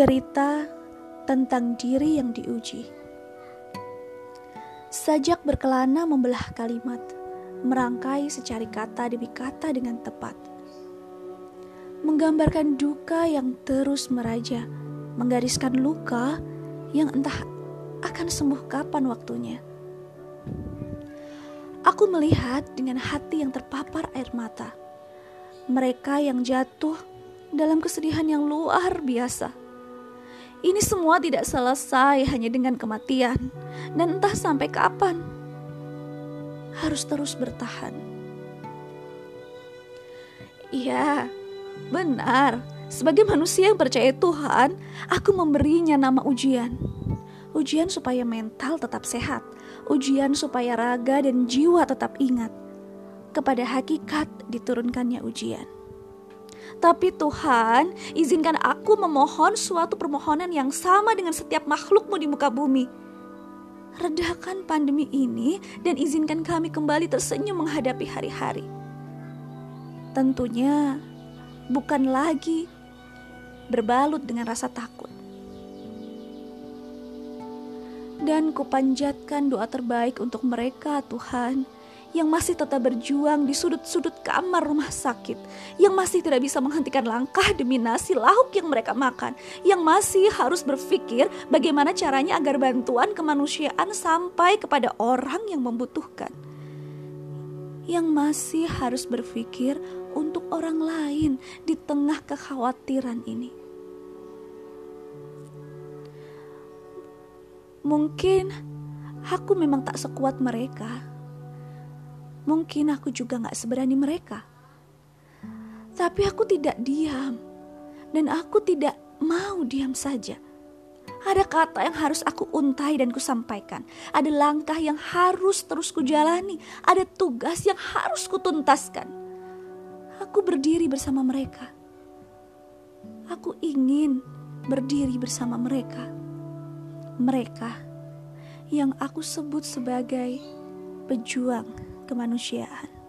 Cerita tentang diri yang diuji. Sajak berkelana membelah kalimat, merangkai secari kata demi kata dengan tepat. Menggambarkan duka yang terus meraja, menggariskan luka yang entah akan sembuh kapan waktunya. Aku melihat dengan hati yang terpapar air mata. Mereka yang jatuh dalam kesedihan yang luar biasa. Ini semua tidak selesai hanya dengan kematian, dan entah sampai kapan harus terus bertahan. Iya, benar. Sebagai manusia yang percaya Tuhan, aku memberinya nama ujian. Ujian supaya mental tetap sehat, ujian supaya raga dan jiwa tetap ingat. Kepada hakikat diturunkannya ujian. Tapi Tuhan, izinkan aku memohon suatu permohonan yang sama dengan setiap makhlukmu di muka bumi. Redakan pandemi ini dan izinkan kami kembali tersenyum menghadapi hari-hari. Tentunya bukan lagi berbalut dengan rasa takut. Dan kupanjatkan doa terbaik untuk mereka Tuhan yang masih tetap berjuang di sudut-sudut kamar rumah sakit, yang masih tidak bisa menghentikan langkah demi nasi lauk yang mereka makan, yang masih harus berpikir bagaimana caranya agar bantuan kemanusiaan sampai kepada orang yang membutuhkan, yang masih harus berpikir untuk orang lain di tengah kekhawatiran ini. Mungkin aku memang tak sekuat mereka Mungkin aku juga gak seberani mereka. Tapi aku tidak diam. Dan aku tidak mau diam saja. Ada kata yang harus aku untai dan kusampaikan. Ada langkah yang harus terus kujalani. Ada tugas yang harus kutuntaskan. Aku berdiri bersama mereka. Aku ingin berdiri bersama mereka. Mereka yang aku sebut sebagai pejuang kemanusiaan.